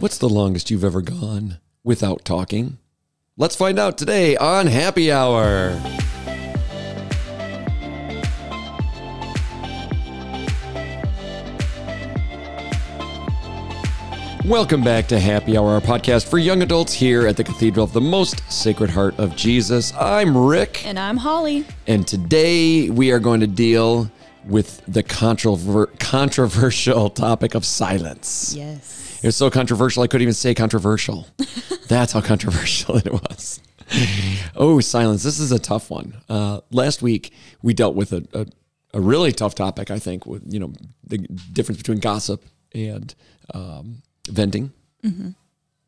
What's the longest you've ever gone without talking? Let's find out today on Happy Hour. Welcome back to Happy Hour, our podcast for young adults here at the Cathedral of the Most Sacred Heart of Jesus. I'm Rick, And I'm Holly. and today we are going to deal with the controver- controversial topic of silence. Yes. It was so controversial, I couldn't even say controversial. That's how controversial it was. Oh, silence. This is a tough one. Uh, last week, we dealt with a, a, a really tough topic, I think, with, you know, the difference between gossip and um, venting.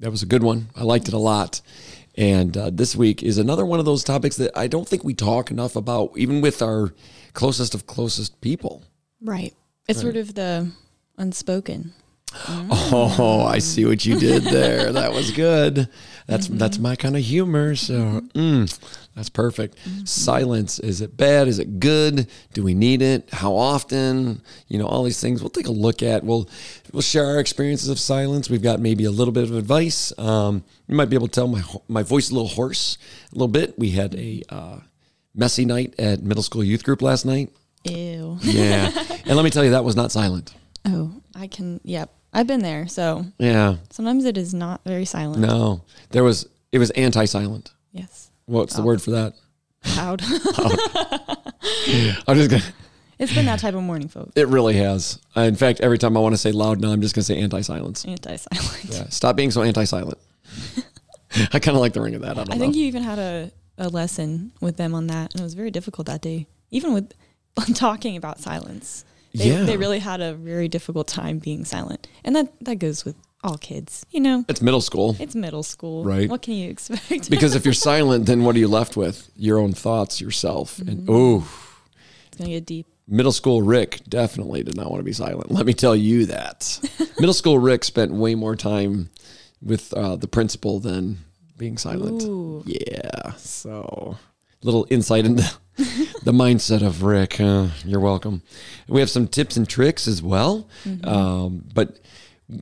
That was a good one. I liked it a lot. And uh, this week is another one of those topics that I don't think we talk enough about, even with our closest of closest people. Right. It's sort of the unspoken. Oh, I see what you did there. That was good. That's that's my kind of humor. So mm, that's perfect. Silence is it bad? Is it good? Do we need it? How often? You know, all these things. We'll take a look at. We'll we'll share our experiences of silence. We've got maybe a little bit of advice. Um, you might be able to tell my my voice a little hoarse a little bit. We had a uh, messy night at middle school youth group last night. Ew. Yeah, and let me tell you, that was not silent. Oh, I can. Yep. I've been there. So Yeah, sometimes it is not very silent. No, there was. It was anti-silent. Yes. What's the word for that? Loud. I'm just gonna. it's been that type of morning, folks. It really has. Uh, In fact, every time I want to say loud now, I'm just gonna say anti-silence. Anti silent. Yeah, stop being so anti-silent. I kind of like the ring of that. I don't I think you even had a, a lesson with them on that. And it was very difficult that day, even with talking about silence. They, Yeah. they really had a very difficult time being silent. And that, that goes with all kids. You know, it's middle school. it's middle school. Right. What can you expect? Because if you're silent, then what are you left with? Your own thoughts, yourself. And Mm-hmm. oh, it's going to get deep. middle school Rick definitely did not want to be silent. Let me tell you that. middle school Rick spent way more time with uh, the principal than being silent. Ooh. Yeah. So, little insight into the mindset of Rick. Uh, you're welcome. We have some tips and tricks as well. Um, but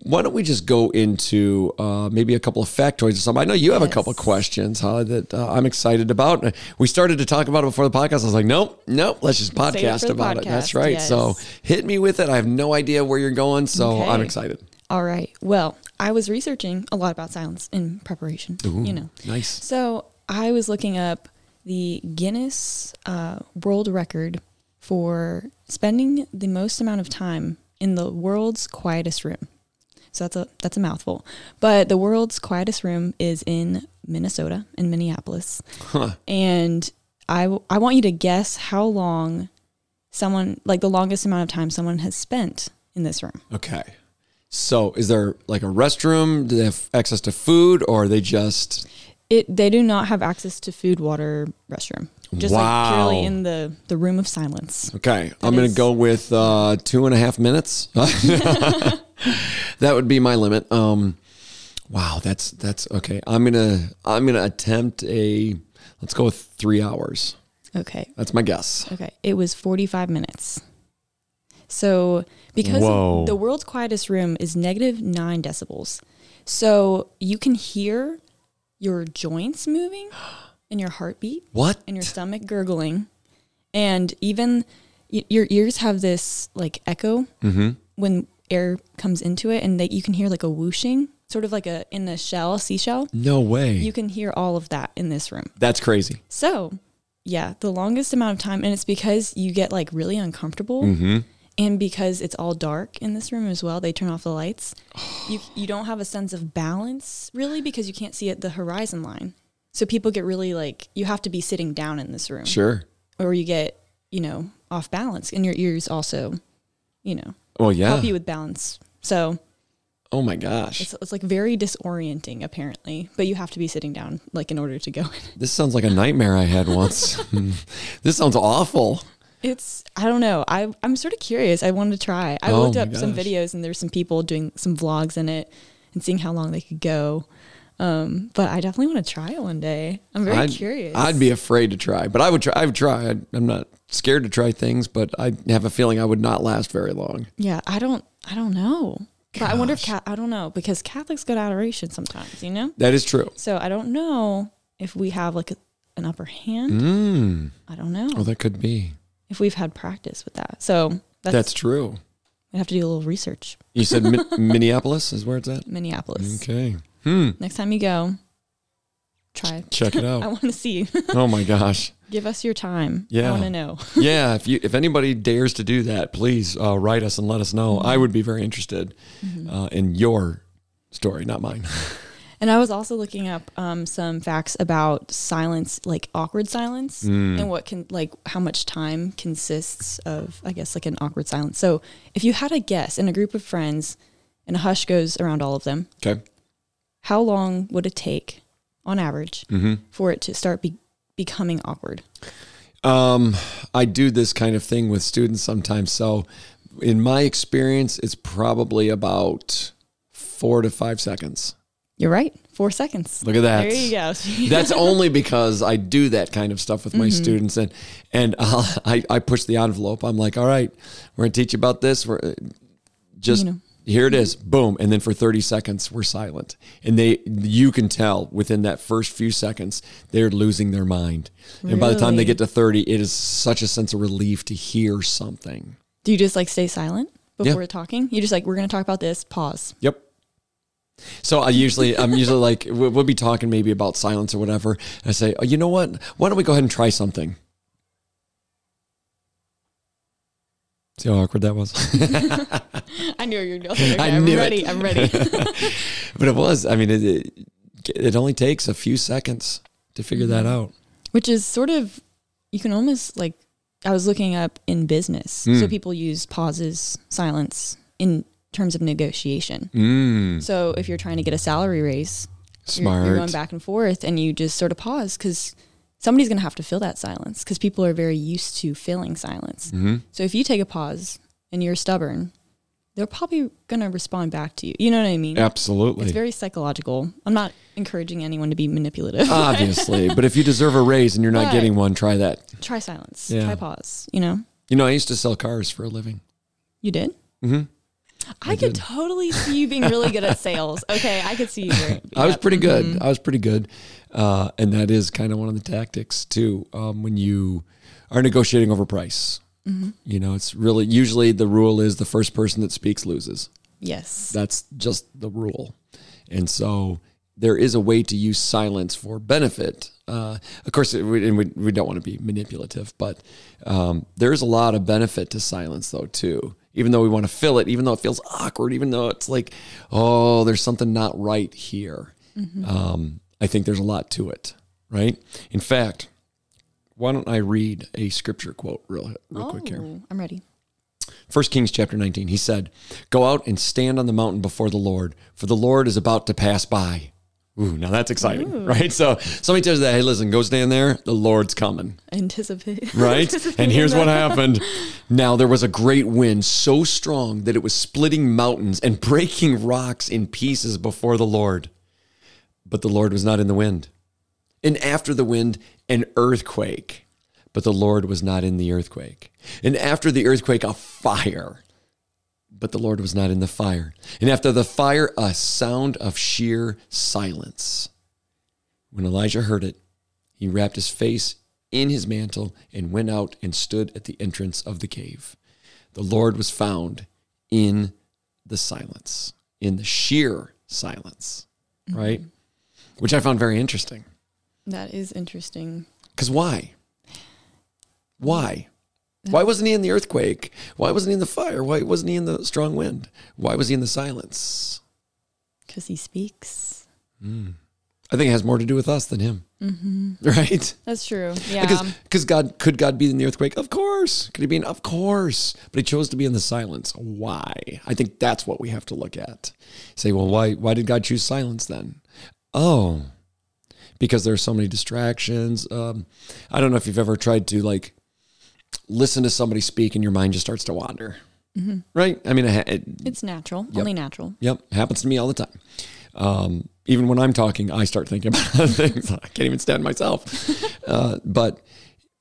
why don't we just go into uh, maybe a couple of factoids or something? I know you have a couple of questions huh, that uh, I'm excited about. We started to talk about it before the podcast. I was like, nope, nope, let's just Save it for podcast about it. That's podcast, right. So hit me with it. I have no idea where you're going, so I'm excited. All right. Well, I was researching a lot about silence in preparation, you know. Nice. So I was looking up the Guinness uh, World Record for spending the most amount of time in the world's quietest room. So that's a that's a mouthful. But the world's quietest room is in Minnesota, in Minneapolis. Huh. And I, w- I want you to guess how long someone, like the longest amount of time someone has spent in this room. Okay. So, is there like a restroom? Do they have access to food, or are they just It they do not have access to food, water, restroom. Just Wow. like purely in the the room of silence. okay? I'm going to go with uh, two and a half minutes. that would be my limit. Um, wow, that's that's okay. I'm gonna I'm gonna attempt a. Let's go with three hours. Okay. That's my guess. Okay. It was 45 minutes. So, because Whoa. the world's quietest room is negative 9 decibels. So, you can hear your joints moving and your heartbeat What? and your stomach gurgling and even y- your ears have this like echo Mm-hmm. when air comes into it and that you can hear like a whooshing, sort of like a in a shell, seashell. No way. You can hear all of that in this room. that's crazy. So, yeah, the longest amount of time, and it's because you get like really uncomfortable, Mm-hmm. And because it's all dark in this room as well. They turn off the lights. you you don't have a sense of balance really because you can't see at the horizon line. So people get really like you have to be sitting down in this room, Sure. or you get you know off balance, and your ears also, you know, Well, yeah. help you with balance. So oh my gosh. it's, it's like very disorienting apparently, but you have to be sitting down like in order to go in. This sounds like a nightmare I had once. this sounds awful. It's I don't know. I I'm sort of curious. I wanted to try. I Oh looked up some videos and there's some people doing some vlogs in it and seeing how long they could go. Um, but I definitely want to try it one day. I'm very I'd, curious. I'd be afraid to try, but I would try. I would try. I'd, I'm not scared to try things, but I have a feeling I would not last very long. yeah, I don't I don't know. But I wonder if I don't know because Catholics go to adoration sometimes, you know. That is true. So I don't know if we have like a, an upper hand. Mm. I don't know Oh, that could be. If we've had practice with that. So that's, That's true. we have to do a little research. You said Mi- Minneapolis is where it's at? Minneapolis. Okay. Hmm. Next time you go, try. Check it out. I want to see. oh my gosh. Give us your time. Yeah. I want to know. Yeah, if you if anybody dares to do that, please uh, write us and let us know. I would be very interested uh, in your story, not mine. And I was also looking up um, some facts about silence, like awkward silence, Mm. and what can, like, how much time consists of, I guess, like an awkward silence. So if you had a guess in a group of friends and a hush goes around all of them, Okay. how long would it take, on average, Mm-hmm. for it to start be- becoming awkward? Um, I do this kind of thing with students sometimes. So, in my experience, it's probably about four to five seconds. You're right. Four seconds. Look at that. There you go. That's only because I do that kind of stuff with my students, and and I'll, I I push the envelope. I'm like, all right, we're gonna teach you about this. We're uh, just You know. here it is, boom, and then for 30 seconds we're silent, and they you can tell within that first few seconds they're losing their mind, and by the time they get to 30, it is such a sense of relief to hear something. Do you just like stay silent Yeah. before talking? You just like, we're going to talk about this, pause. Yep. So I usually, I'm usually like, we'll be talking maybe about silence or whatever. And I say, oh, you know what? Why don't we go ahead and try something? See how awkward that was? I knew you were going to I it. ready. I'm ready. but it was. I mean, it, it, it only takes a few seconds to figure that out. which is sort of you can almost like I was looking up in business. So Mm. people use pauses, silence in terms of negotiation. Mm, So if you're trying to get a salary raise, you're, you're going back and forth and you just sort of pause cuz somebody's going to have to fill that silence cuz people are very used to filling silence. hmm So if you take a pause and you're stubborn, they're probably going to respond back to you. You know what I mean? Absolutely. It's very psychological. I'm not encouraging anyone to be manipulative. Obviously. but if you deserve a raise and you're not But- getting one, try that. try silence. Yeah. Try pause. You know? You know, I used to sell cars for a living. You did? hmm I, I could totally see you being really good at sales. Okay, I could see you. Very, I was pretty good. Mhm. I was pretty good. Uh, and that is kind of one of the tactics too. Um, when you are negotiating over price, Mhm. you know, it's really usually the rule is the first person that speaks loses. Yes. That's just the rule. And so there is a way to use silence for benefit. Uh, of course, it- we, and we, we don't want to be manipulative, but um, there is a lot of benefit to silence, though, too. Even though we want to fill it, even though it feels awkward, even though it's like, oh, there's something not right here. Um, I think there's a lot to it, right? In fact, why don't I read a scripture quote real, real quick here? Oh, I'm ready. First Kings chapter 19, he said, Go out and stand on the mountain before the Lord, for the Lord is about to pass by. Ooh, now that's exciting, right? So somebody tells you that, hey, listen, go stand there, the Lord's coming, Anticipate. right? and here's what happened. Now there was a great wind so strong that it was splitting mountains and breaking rocks in pieces before the Lord. But the Lord was not in the wind. And after the wind, an earthquake. But the Lord was not in the earthquake. And after the earthquake, a fire. But the Lord was not in the fire. And after the fire, a sound of sheer silence. When Elijah heard it, he wrapped his face in his mantle and went out and stood at the entrance of the cave. The Lord was found in the silence, in the sheer silence, mm-hmm. right? Which I found very interesting. That is interesting. Because why? Why? Why wasn't he in the earthquake? Why wasn't he in the fire? Why wasn't he in the strong wind? Why was he in the silence? Because he speaks. I think it has more to do with us than him, Mm-hmm. right? That's true. Yeah. Because because God could God be in the earthquake? Of course. Could he be in? Of course. But he chose to be in the silence. Why? I think that's what we have to look at. Say, well, why why did God choose silence then? Oh, because there are so many distractions. Um, I don't know if you've ever tried to like listen to somebody speak and your mind just starts to wander. Right? I mean, it, it, it's natural. Only natural. Yep, happens to me all the time. Um, even when I'm talking, I start thinking about other things. I can't even stand myself. Uh, but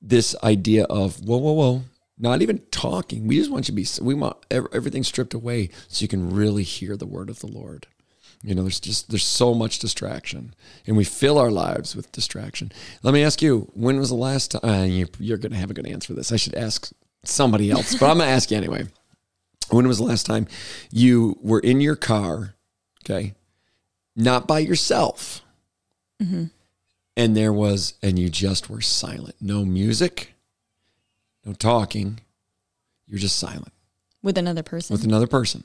this idea of whoa, whoa, whoa, not even talking. We just want you to be, we want everything stripped away so you can really hear the word of the Lord. You know, there's just, there's so much distraction and we fill our lives with distraction. Let me ask you, when was the last time, uh, you, you're going to have a good answer for this. I should ask somebody else, but I'm going to ask you anyway. When was the last time you were in your car, okay, not by yourself, and there was, and you just were silent, no music, no talking, you're just silent with another person. with another person.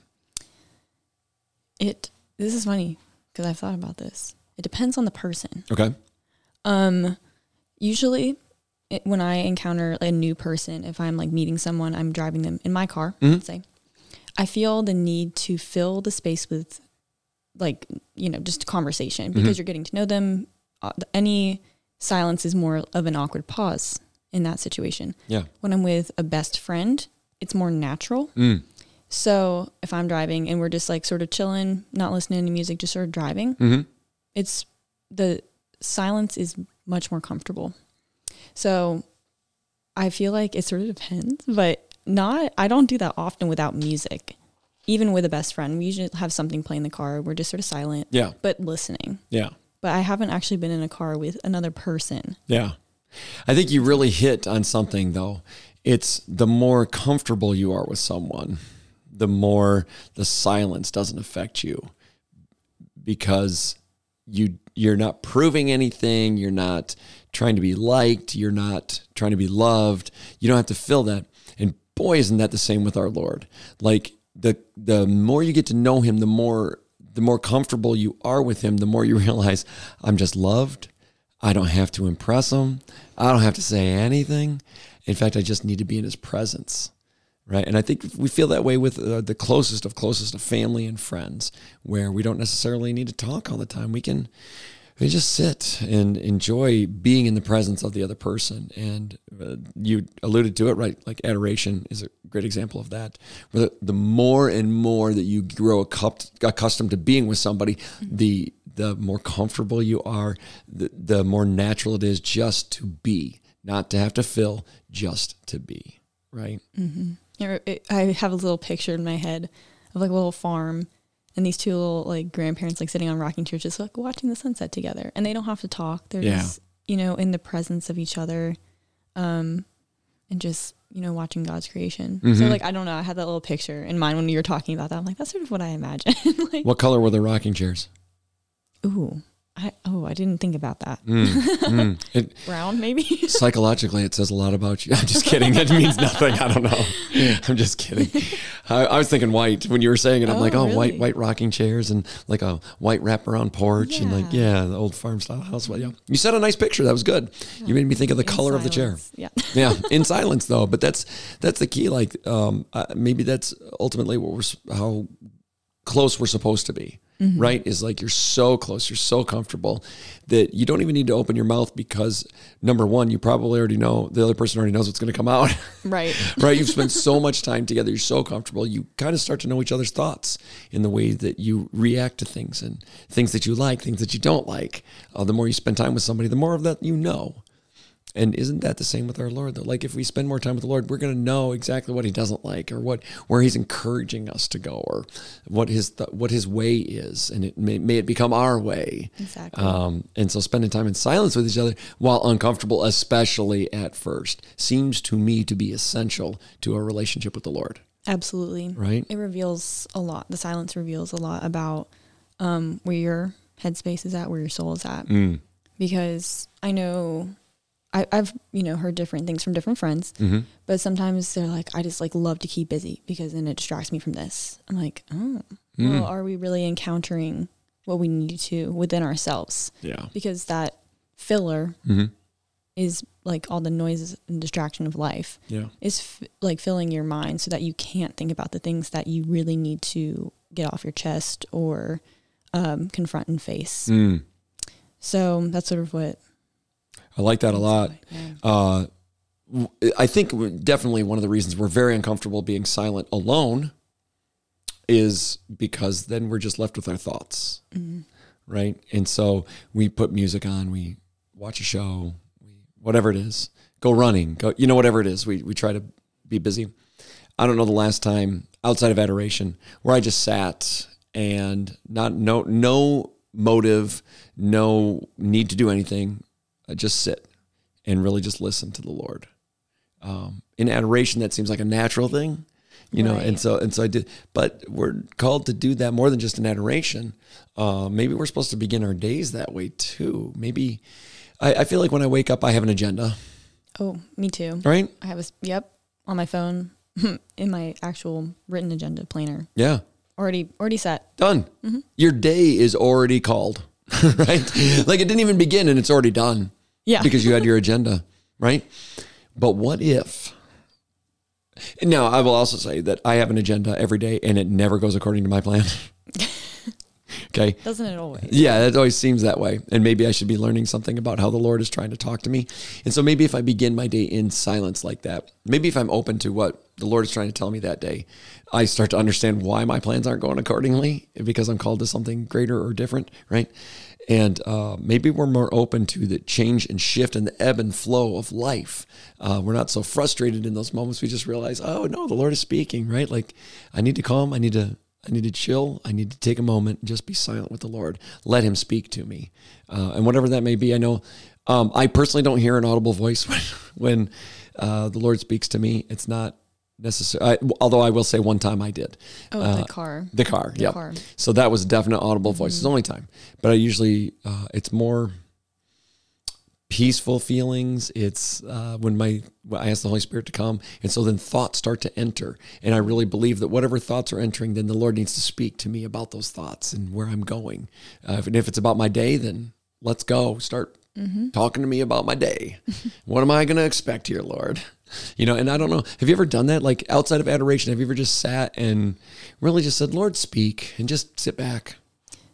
it this is funny because I've thought about this. It depends on the person. Okay. Um, usually, it, when I encounter a new person, if I'm like meeting someone, I'm driving them in my car. Let's say, I feel the need to fill the space with, like you know, just conversation because you're getting to know them. Uh, any silence is more of an awkward pause in that situation. Yeah. When I'm with a best friend, it's more natural. Mm. So if I'm driving and we're just like sort of chilling, not listening to music, just sort of driving, Mm-hmm. it's the silence is much more comfortable. So I feel like it sort of depends, but not, I don't do that often without music. Even with a best friend, we usually have something playing in the car. We're just sort of silent, Yeah. but listening. Yeah. But I haven't actually been in a car with another person. Yeah. I think you really hit on something though. It's the more comfortable you are with someone, the more the silence doesn't affect you because you you're not proving anything, you're not trying to be liked, you're not trying to be loved. You don't have to fill that. And boy, isn't that the same with our Lord. Like the the more you get to know him, the more the more comfortable you are with him, the more you realize I'm just loved. I don't have to impress him. I don't have to say anything. In fact, I just need to be in his presence. Right. And I think we feel that way with uh, the closest of closest of family and friends, where we don't necessarily need to talk all the time. We can we just sit and enjoy being in the presence of the other person. And uh, you alluded to it, right? Like adoration is a great example of that. Where the, the more and more that you grow accustomed to being with somebody, the the more comfortable you are, the, the more natural it is just to be, not to have to fill, just to be, right? Or it- I have a little picture in my head of like a little farm and these two little like grandparents like sitting on rocking chairs just like watching the sunset together. And they don't have to talk. They're Yeah. just you know in the presence of each other um and just you know watching god's creation. So Mhm. like i don't know. I had that little picture in mind when you were talking about that. I'm like that's sort of what i imagine. Like What color were the rocking chairs? ooh I, oh i didn't think about that Mm, mm. It, brown maybe psychologically, it says a lot about you. I'm just kidding. That means nothing. I don't know. I'm just kidding. I, I was thinking white when you were saying it. I'm Oh, like, oh, white, really? white rocking chairs and like a white wraparound porch and like, Yeah. yeah, the old farm style house. Well, yeah, you said a nice picture. That was good. You made me think of the In color of the chair. yeah yeah, in silence though. But that's that's the key. Like, um, uh, maybe that's ultimately what we're how close we're supposed to be. Right? Is like you're so close, you're so comfortable that you don't even need to open your mouth because number one, you probably already know the other person already knows what's going to come out. right right? You've spent so much time together, you're so comfortable. You kind of start to know each other's thoughts in the way that you react to things and things that you like, things that you don't like. Uh, the more you spend time with somebody, the more of that you know. And isn't that the same with our Lord though? Like if we spend more time with the Lord, we're going to know exactly what He doesn't like, or what where He's encouraging us to go, or what His th- what His way is, and it may, may it become our way. Exactly. Um, and so spending time in silence with each other, while uncomfortable, especially at first, seems to me to be essential to a relationship with the Lord. absolutely Right? it reveals a lot. The silence reveals a lot about um, where your headspace is at, where your soul is at. Mm. Because I know I, I've you know heard different things from different friends, Mm-hmm. but sometimes they're like, I just like love to keep busy because then it distracts me from this. I'm like, oh, Mm. well, are we really encountering what we need to within ourselves? Yeah. Because that filler Mm-hmm. is like all the noises and distraction of life Yeah. is f- like filling your mind so that you can't think about the things that you really need to get off your chest or um, confront and face. Mm. So that's sort of what. I like that a lot. Uh, I think definitely one of the reasons we're very uncomfortable being silent alone is because then we're just left with our thoughts, right? And so we put music on, we watch a show, we whatever it is, go running, go you know whatever it is. We we try to be busy. I don't know the last time outside of adoration where I just sat and not no no motive, no need to do anything. Just sit and really just listen to the Lord. Um, in adoration, that seems like a natural thing, you know. And so and so I did, but we're called to do that more than just in adoration. Uh, maybe we're supposed to begin our days that way too. Maybe I, I feel like when I wake up, I have an agenda, Oh, me too. right? I have a yep on my phone in my actual written agenda planner Yeah. already already set. done. Your day is already called, right? like it didn't even begin and it's already done Yeah. because you had your agenda, right? But what if? Now, I will also say that I have an agenda every day and it never goes according to my plan. okay. Doesn't it always? Yeah, it always seems that way. And maybe I should be learning something about how the Lord is trying to talk to me. And so maybe if I begin my day in silence like that, maybe if I'm open to what the Lord is trying to tell me that day, I start to understand why my plans aren't going accordingly because I'm called to something greater or different, right? And uh, maybe we're more open to the change and shift and the ebb and flow of life. Uh, we're not so frustrated in those moments. We just realize, oh no, the Lord is speaking, right? Like I need to calm. I need to I need to chill. I need to take a moment and just be silent with the Lord. Let Him speak to me. Uh, and whatever that may be, I know um, I personally don't hear an audible voice when, when uh, the Lord speaks to me. It's not necessary. I, although I will say one time I did. Oh, Uh, the car. The car, yeah. car. So that was definite audible voice. It's the only time. But I usually, uh, it's more peaceful feelings. It's uh, when my when I ask the Holy Spirit to come, and so then thoughts start to enter, and I really believe that whatever thoughts are entering, then the Lord needs to speak to me about those thoughts and where I'm going. Uh, if, and if it's about my day, then let's go. Start talking to me about my day. what am I going to expect here, Lord? You know, and I don't know. Have you ever done that? Like outside of adoration, have you ever just sat and really just said, "Lord, speak," and just sit back?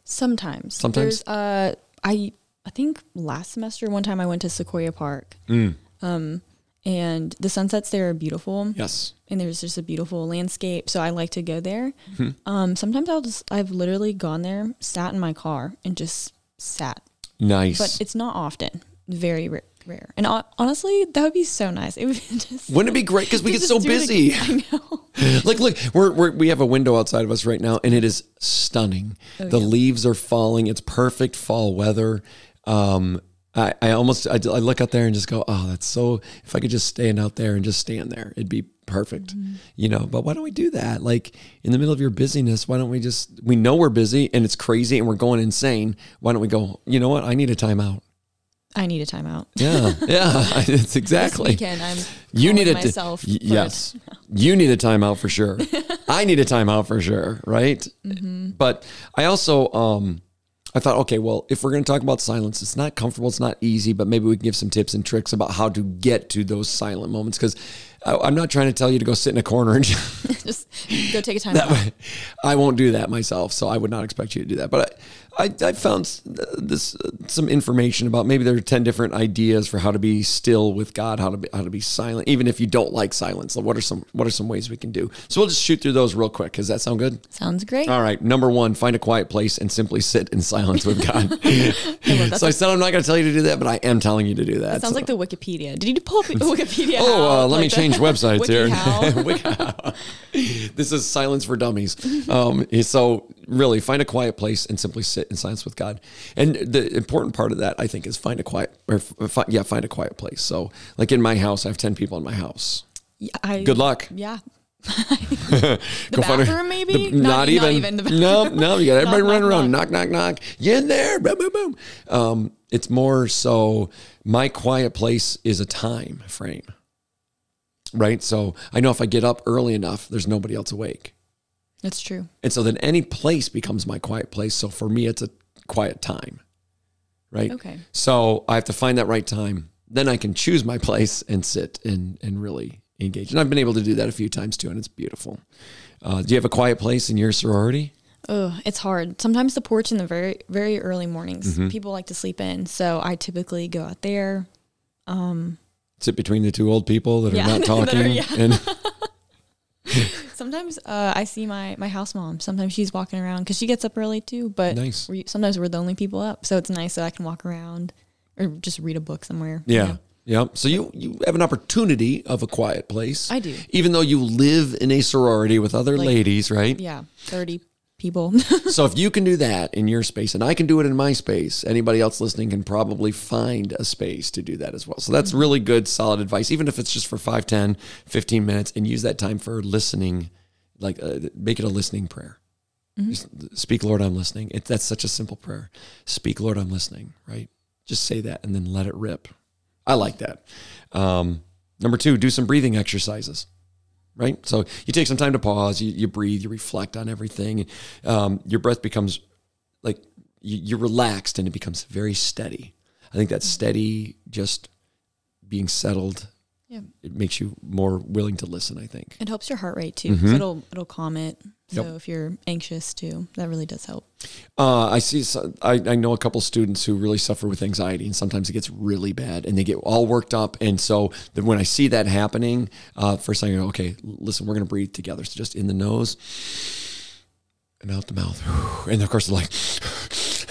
Sometimes. Sometimes? There's uh I I think last semester one time I went to Sequoia Park. Mm. Um and the sunsets there are beautiful Yes. and there's just a beautiful landscape. So I like to go there. Mm-hmm. Um sometimes I'll just I've literally gone there, sat in my car and just sat. Nice. But it's not often. Very ra- rare. And honestly, that would be so nice. It would just Wouldn't it be great? Because we get so busy. I know. like, look, we're, we're we have a window outside of us right now, and it is stunning. Oh, the leaves are falling. It's perfect fall weather. Um, I, I almost I, I look out there and just go, oh, that's so. If I could just stand out there and just stand there, it'd be perfect. Mm-hmm. You know. But why don't we do that? Like in the middle of your busyness, why don't we just? We know we're busy and it's crazy and we're going insane. Why don't we go? You know what? I need a timeout. I need a timeout. Yeah, yeah. It's exactly. This weekend I'm You need a t- myself for- yes. You need a timeout for sure. I need a timeout for sure, right? Mm-hmm. But I also um I thought, okay, well, if we're going to talk about silence, it's not comfortable, it's not easy, but maybe we can give some tips and tricks about how to get to those silent moments. Because I'm not trying to tell you to go sit in a corner and just go take a time that out. way. I won't do that myself, so I would not expect you to do that. But I, I, I found this uh, some information about maybe there are ten different ideas for how to be still with God, how to be how to be silent, even if you don't like silence. What are some what are some ways we can do? So we'll just shoot through those real quick. Does that sound good? Sounds great. All right. Number one, find a quiet place and simply sit in silence with God. that. so I said I'm not going to tell you to do that, but I am telling you to do that. It sounds So- like the Wikipedia. Did you pull up Wikipedia? Oh, uh, let me the- change websites here. This is silence for dummies. Um, so really, find a quiet place and simply sit in silence with God. And the important part of that, I think, is find a quiet or fi- yeah, find a quiet place. So, like in my house, I have ten people in my house. Yeah, I, Good luck. Yeah. The bathroom, maybe? not, Not- not even. the no, no. You got everybody Knock, running knock, around. Knock, knock, knock. You in there? Boom, boom, boom. Um, it's more so. My quiet place is a time frame. Right. So I know if I get up early enough, there's nobody else awake. That's true. And so then any place becomes my quiet place. So for me, it's a quiet time. Right. Okay. So I have to find that right time. Then I can choose my place and sit and, and really engage. And I've been able to do that a few times too, and it's beautiful. Uh, do you have a quiet place in your sorority? Oh, it's hard. Sometimes the porch in the very, very early mornings, Mm-hmm. people like to sleep in. So I typically go out there. Sit between the two old people that are Yeah, not that are- talking. yeah. And Sometimes uh, I see my, my house mom. Sometimes she's walking around because she gets up early too. But Nice. we, sometimes we're the only people up. So it's nice that I can walk around or just read a book somewhere. you yeah. know? Yep. So you you have an opportunity of a quiet place. I do. Even though you live in a sorority with other Like- ladies, right? Yeah, 30 people. so if you can do that in your space and I can do it in my space, anybody else listening can probably find a space to do that as well. So that's really good solid advice even if it's just for 5, 10, 15 minutes and use that time for listening like uh, make it a listening prayer. Just speak Lord I'm listening. It, that's such a simple prayer. Speak Lord I'm listening, right? Just say that and then let it rip. I like that. Um, number 2, do some breathing exercises right? So you take some time to pause, you, you breathe, you reflect on everything. Um, your breath becomes like you, you're relaxed and it becomes very steady. I think that steady, just being settled, yeah. it makes you more willing to listen. I think. It helps your heart rate too. 'cause it'll it'll calm it. So Yep. if you're anxious too, that really does help. Uh, I see. I, I know a couple students who really suffer with anxiety, and sometimes it gets really bad, and they get all worked up. And so then when I see that happening, uh, first thing I go, okay, listen, we're going to breathe together. So just in the nose and out the mouth, and of course, they're like,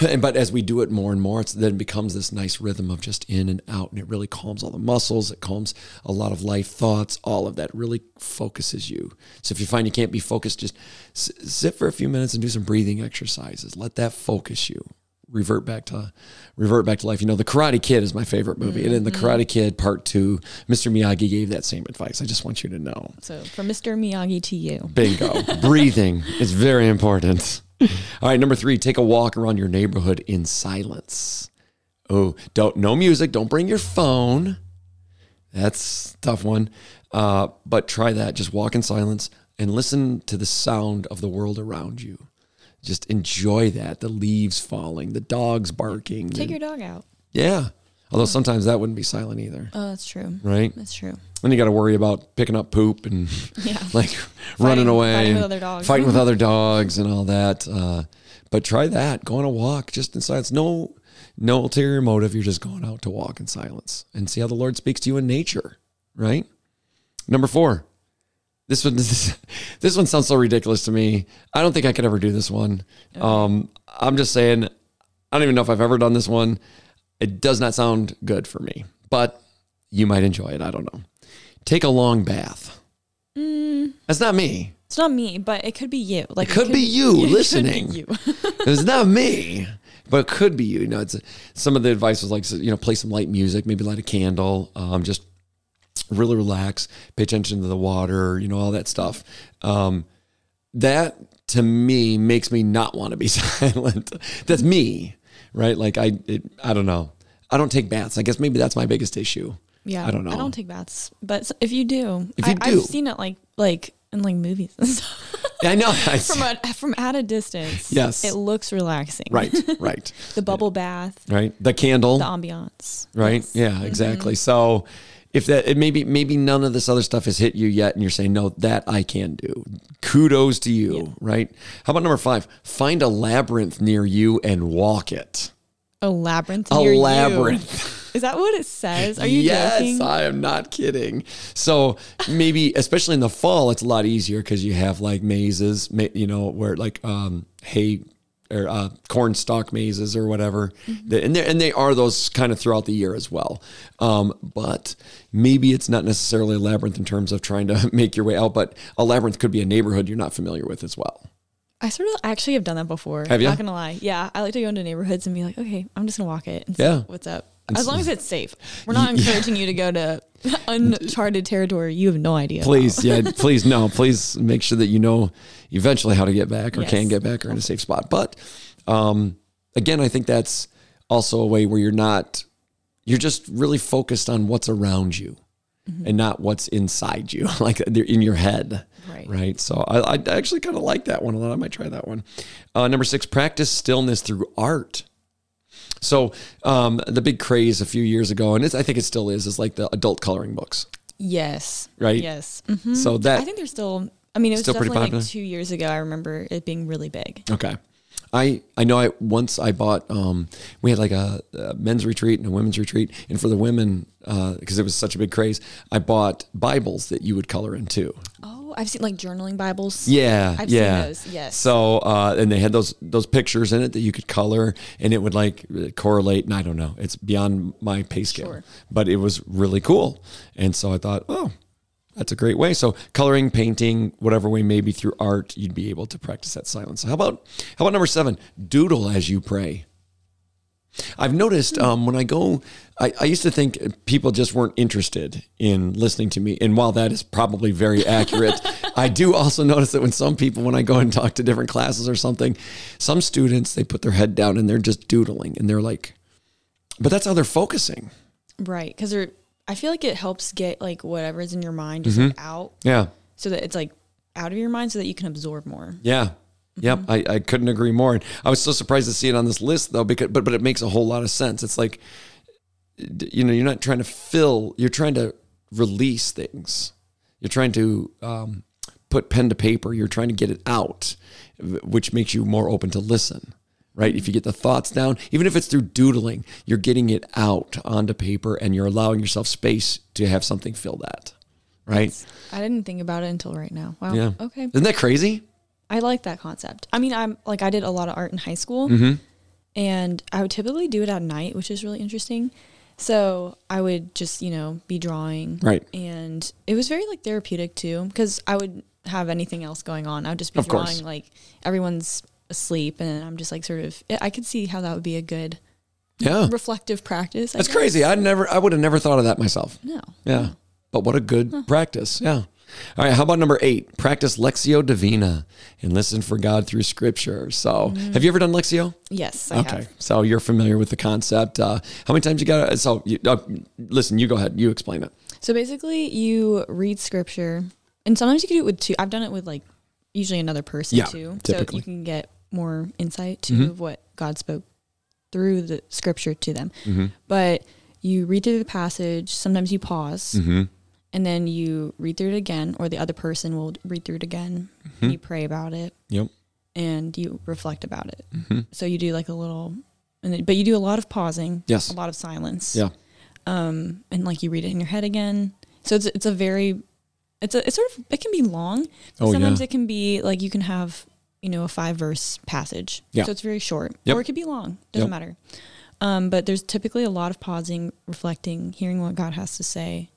and but as we do it more and more, it's then it becomes this nice rhythm of just in and out, and it really calms all the muscles. It calms a lot of life thoughts. All of that really focuses you. So if you find you can't be focused, just sit for a few minutes and do some breathing exercises. Let that focus you. Revert back to revert back to life. You know, The Karate Kid is my favorite movie, and in The Karate mm-hmm. Kid Part Two, Mr. Miyagi gave that same advice. I just want you to know. So from Mr. Miyagi to you. Bingo. Breathing is very important. All right, number three, take a walk around your neighborhood in silence. Oh, don't no music. Don't bring your phone. That's a tough one. Uh, but try that. Just walk in silence and listen to the sound of the world around you. Just enjoy that. The leaves falling, the dogs barking. Take the- your dog out. yeah. Although sometimes that wouldn't be silent either, Oh, that's true. right? That's true. Then you got to worry about picking up poop and Yeah. like running away, fighting with other dogs. fighting with other dogs and all that. Uh, but try that. Go on a walk just in silence. No, no ulterior motive. You're just going out to walk in silence and see how the Lord speaks to you in nature. Right. Number four. This one, this, this one sounds so ridiculous to me. I don't think I could ever do this one. Um, I'm just saying, I don't even know if I've ever done this one. It does not sound good for me, but you might enjoy it. I don't know. Take a long bath. That's not me. It's not me, but it could be you. Like It could be you it could be listening. you. It's not me, but it could be you. You know, it's some of the advice was like, you know, play some light music, maybe light a candle, um, just really relax, pay attention to the water, you know, all that stuff. Um, that to me makes me not want to be silent. That's me, right? Like I, it, I don't know. I don't take baths. I guess maybe that's my biggest issue. Yeah, I don't know. I don't take baths, but if you do, If you I, do. I've seen it like like in like movies and stuff. I know. From a, from at a distance. Yes. it looks relaxing. right, right, the bubble bath, right. The candle. the ambiance. right? Yes. Yeah, exactly. Mm-hmm. So if that it maybe maybe none of this other stuff has hit you yet and you're saying no that I can do. Kudos to you, right? How about number 5? Find a labyrinth near you and walk it. A labyrinth. A near you. labyrinth. Is that what it says? Are you yes, joking? I am not kidding. So maybe, especially in the fall, it's a lot easier because you have like mazes, you know, where like um, hay or uh, corn stalk mazes or whatever, The- and they and they are those kind of throughout the year as well. Um, but maybe it's not necessarily a labyrinth in terms of trying to make your way out, but a labyrinth could be a neighborhood you're not familiar with as well. I sort of actually have done that before. Have ya? Not gonna lie. Yeah, I like to go into neighborhoods and be like, okay, I'm just gonna walk it and see Yeah. what's up. As long as it's safe. We're not encouraging you to go to uncharted territory. You have no idea. Please, yeah, please, no, please make sure that you know eventually how to get back or Yes. can get back or in a safe spot. But um, again, I think that's also a way where you're not, you're just really focused on what's around you and not what's inside you, like they're in your head. Right. Right. So I, I actually kind of like that one a lot. I might try that one. Uh, number six, practice stillness through art. So um, the big craze a few years ago, and it's, I think it still is, is like the adult coloring books. Yes. Right? Yes. hmm So that I think they're still. I mean, it was Still pretty definitely popular? like two years ago. I remember it being really big. Okay. I I know I once I bought um we had like a, a men's retreat and a women's retreat and for the women because it was such a big craze I bought Bibles that you would color in too. Oh, I've seen like journaling Bibles. Yeah, I've seen yeah. those, yes. So uh, and they had those those pictures in it that you could color and it would like correlate and I don't know it's beyond my pay scale, Sure. but it was really cool and so I thought oh. That's a great way. So coloring, painting, whatever way, maybe through art, you'd be able to practice that silence. How about how about number seven? Doodle as you pray. I've noticed um, when I go, I, I used to think people just weren't interested in listening to me. And while that is probably very accurate, I do also notice that when some people, when I go and talk to different classes or something, some students, they put their head down and they're just doodling and they're like, but that's how they're focusing. Right. Because they're, I feel like it helps get like whatever's in your mind just like out Yeah. so that it's like out of your mind so that you can absorb more. Yeah. Yep. I, I couldn't agree more. And I was so surprised to see it on this list though, because, but, but it makes a whole lot of sense. It's like, you know, you're not trying to fill, you're trying to release things. You're trying to um, put pen to paper. You're trying to get it out, which makes you more open to listen, right? If you get the thoughts down, even if it's through doodling, you're getting it out onto paper and you're allowing yourself space to have something fill that, right? I didn't think about it until right now. Wow. Yeah. Okay. Isn't that crazy? I like that concept. I mean, I'm like, I did a lot of art in high school Mm-hmm. and I would typically do it at night, which is really interesting. So I would just, you know, be drawing. Right. And it was very like therapeutic too, because I would have anything else going on. I would just be Of course. drawing like everyone's asleep and I'm just like sort of, I could see how that would be a good Yeah. reflective practice. I That's guess. crazy. I'd never, I would have never thought of that myself. No. Yeah. But what a good practice. Yeah. All right. How about number eight? Practice Lectio Divina and listen for God through scripture. So, have you ever done Lectio? Yes, I okay. have. So, you're familiar with the concept. Uh, how many times you got so, you, uh, listen, you go ahead. You explain it. So basically, you read scripture, and sometimes you can do it with two. I've done it with like usually another person Yeah, too, typically. so you can get more insight to Mhm. of what God spoke through the scripture to them. Mm-hmm. But you read through the passage. Sometimes you pause, Mm-hmm. and then you read through it again, or the other person will read through it again. Mm-hmm. You pray about it, Yep. and you reflect about it. Mm-hmm. So you do like a little, and then, but you do a lot of pausing, Yes. a lot of silence. Yeah. Um, and like you read it in your head again. So it's it's a very it's a it's sort of it can be long. Oh, sometimes yeah. it can be like you can have, you know, a five verse passage. Yeah. So it's very short. Yep. Or it could be long. Doesn't Yep. matter. Um, but there's typically a lot of pausing, reflecting, hearing what God has to say.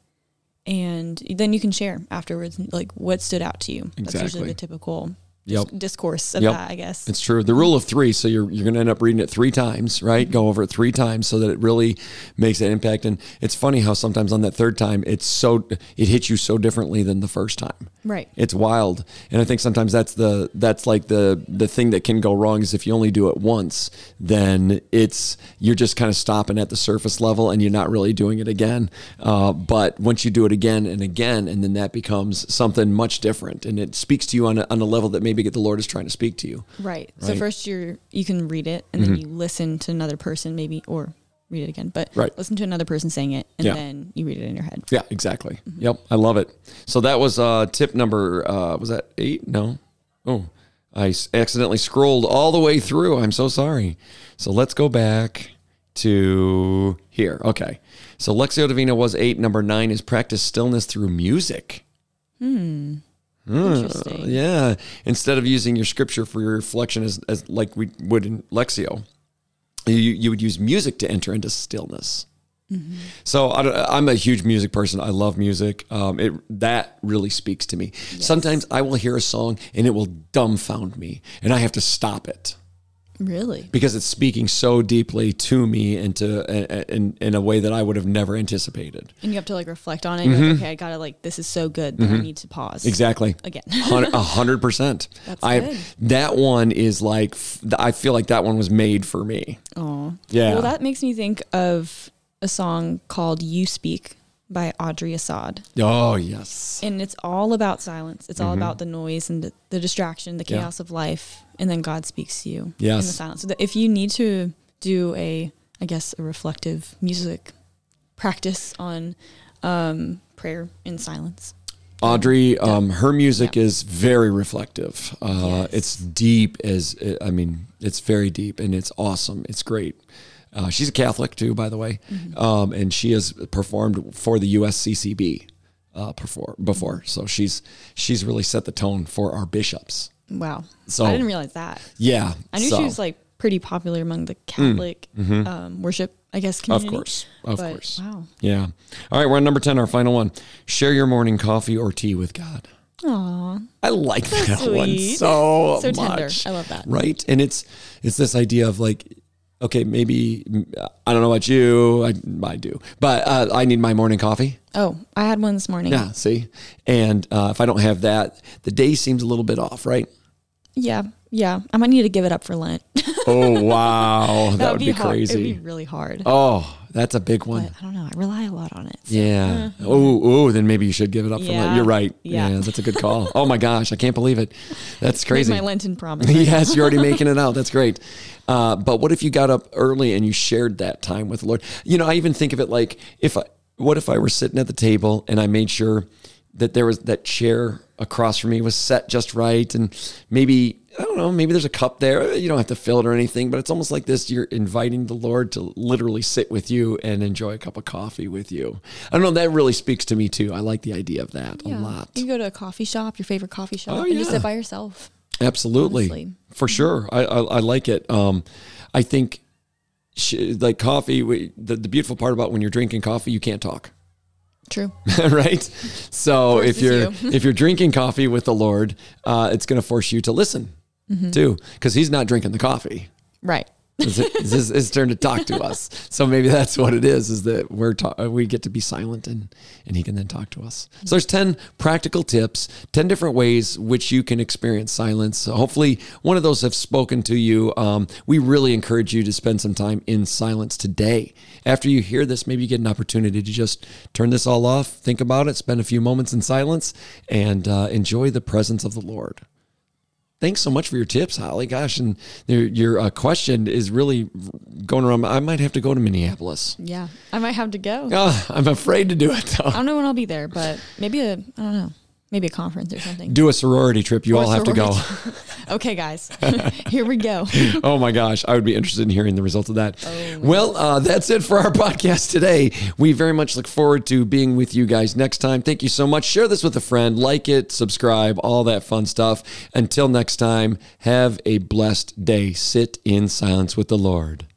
And then you can share afterwards, like what stood out to you. That's Exactly. usually the typical Yep. discourse of Yep. that, I guess. It's true. The rule of three. So you're you're going to end up reading it three times, right? Go over it three times so that it really makes an impact. And it's funny how sometimes on that third time, it's so it hits you so differently than the first time. right. It's wild, and I think sometimes that's the that's like the the thing that can go wrong is if you only do it once, then it's you're just kind of stopping at the surface level and you're not really doing it again. Uh, but once you do it again and again, and then that becomes something much different, and it speaks to you on a, on a level that maybe the Lord is trying to speak to you. Right. So first you're you can read it and then you listen to another person maybe or read it again. But Right. listen to another person saying it and Yeah. then you read it in your head. Yeah, exactly. Yep, I love it. So that was uh, tip number. Uh, was that eight? No. Oh, I accidentally scrolled all the way through. I'm so sorry. So let's go back to here. Okay. So Lectio Divina was eight. Number nine is practice stillness through music. Hmm. Uh, Interesting. yeah. Instead of using your scripture for your reflection as, as like we would in Lectio, you, you would use music to enter into stillness. So I, am a huge music person. I love music. Um, it that really speaks to me. Sometimes I will hear a song and it will dumbfound me, and I have to stop it Really? because it's speaking so deeply to me and to in, in a way that I would have never anticipated. And you have to like reflect on it. You're like, okay, I gotta like this is so good that I need to pause. Mm-hmm. Exactly. Again. A hundred percent. That's I good. that one is like I feel like that one was made for me. Oh. Yeah. Well that makes me think of a song called You Speak by Audrey Assad. Oh yes. And it's all about silence. It's all about the noise and the, the distraction, the Mm-hmm. Yeah. chaos of life. And then God speaks to you in the silence. So if you need to do a, I guess, a reflective music practice on um, prayer in silence. Audrey, um, her music Yeah. is very reflective. Uh, Yes. It's deep as I mean, it's very deep and it's awesome. It's great. Uh, she's a Catholic too, by the way, Mm-hmm. um, and she has performed for the USCCB uh, before. Before, so she's she's really set the tone for our bishops. Wow. So- I didn't realize that. Yeah, I knew so- she was like pretty popular among the Catholic um, worship, I guess, Mm, mm-hmm. Of course, of But, course. Wow. Yeah. All right, we're on number ten, our final one. Share your morning coffee or tea with God. Aw. I like that one sweet. so So tender. much. I love that. Right, and it's it's this idea of like, okay, maybe I don't know about you, I, I do, but uh, I need my morning coffee. Oh, I had one this morning. Yeah, see, and uh, if I don't have that, the day seems a little bit off, right? Yeah. Yeah. I might need to give it up for Lent. Oh wow, that, would be, hard. crazy. It'd be really hard. oh, that's a big one. But I don't know. I rely a lot on it. so- Yeah. Oh, oh, then maybe you should give it up for Lent. Yeah. You're right. Yeah. Yeah. that's a good call. Oh my gosh, I can't believe it. That's crazy. my Lenten promise. right? yes, you're already making it out. That's great. Uh, but what if you got up early and you shared that time with the Lord? You know, I even think of it like if I, what if I were sitting at the table and I made sure that there was that chair across from me was set just right and maybe I don't know, maybe there's a cup there. You don't have to fill it or anything, but it's almost like this you're inviting the Lord to literally sit with you and enjoy a cup of coffee with you. I don't know, that really speaks to me too. I like the idea of that a lot. You can go to a coffee shop, your favorite coffee shop, Oh, and just yeah. sit by yourself. Absolutely, honestly. for sure. I, I I like it. Um, I think sh- like coffee. we- The the beautiful part about when you're drinking coffee, you can't talk, True. right? So if you're you. if you're drinking coffee with the Lord, uh, it's going to force you to listen Mm-hmm. too, because He's not drinking the coffee. Right. It's, it's his, turn to talk to us. So maybe that's what it is: is that we're ta- we get to be silent and and he can then talk to us. So there's ten practical tips, ten different ways which you can experience silence. So hopefully, one of those have spoken to you. Um, we really encourage you to spend some time in silence today. After you hear this, maybe you get an opportunity to just turn this all off, think about it, spend a few moments in silence, and uh, enjoy the presence of the Lord thanks so much for your tips, Holly. Gosh, and your, your uh, question is really going around. I might have to go to Minneapolis. Yeah. I might have to go. Oh, I'm afraid to do it I don't know when I'll be there, but maybe a I don't know. Maybe a conference or something. Do a sorority trip. You Or all have to go. okay, guys. Here we go. oh my gosh, I would be interested in hearing the results of that. well, uh, that's it for our podcast today. We very much look forward to being with you guys next time. Thank you so much. Share this with a friend, like it, subscribe, all that fun stuff. Until next time, have a blessed day. Sit in silence with the Lord.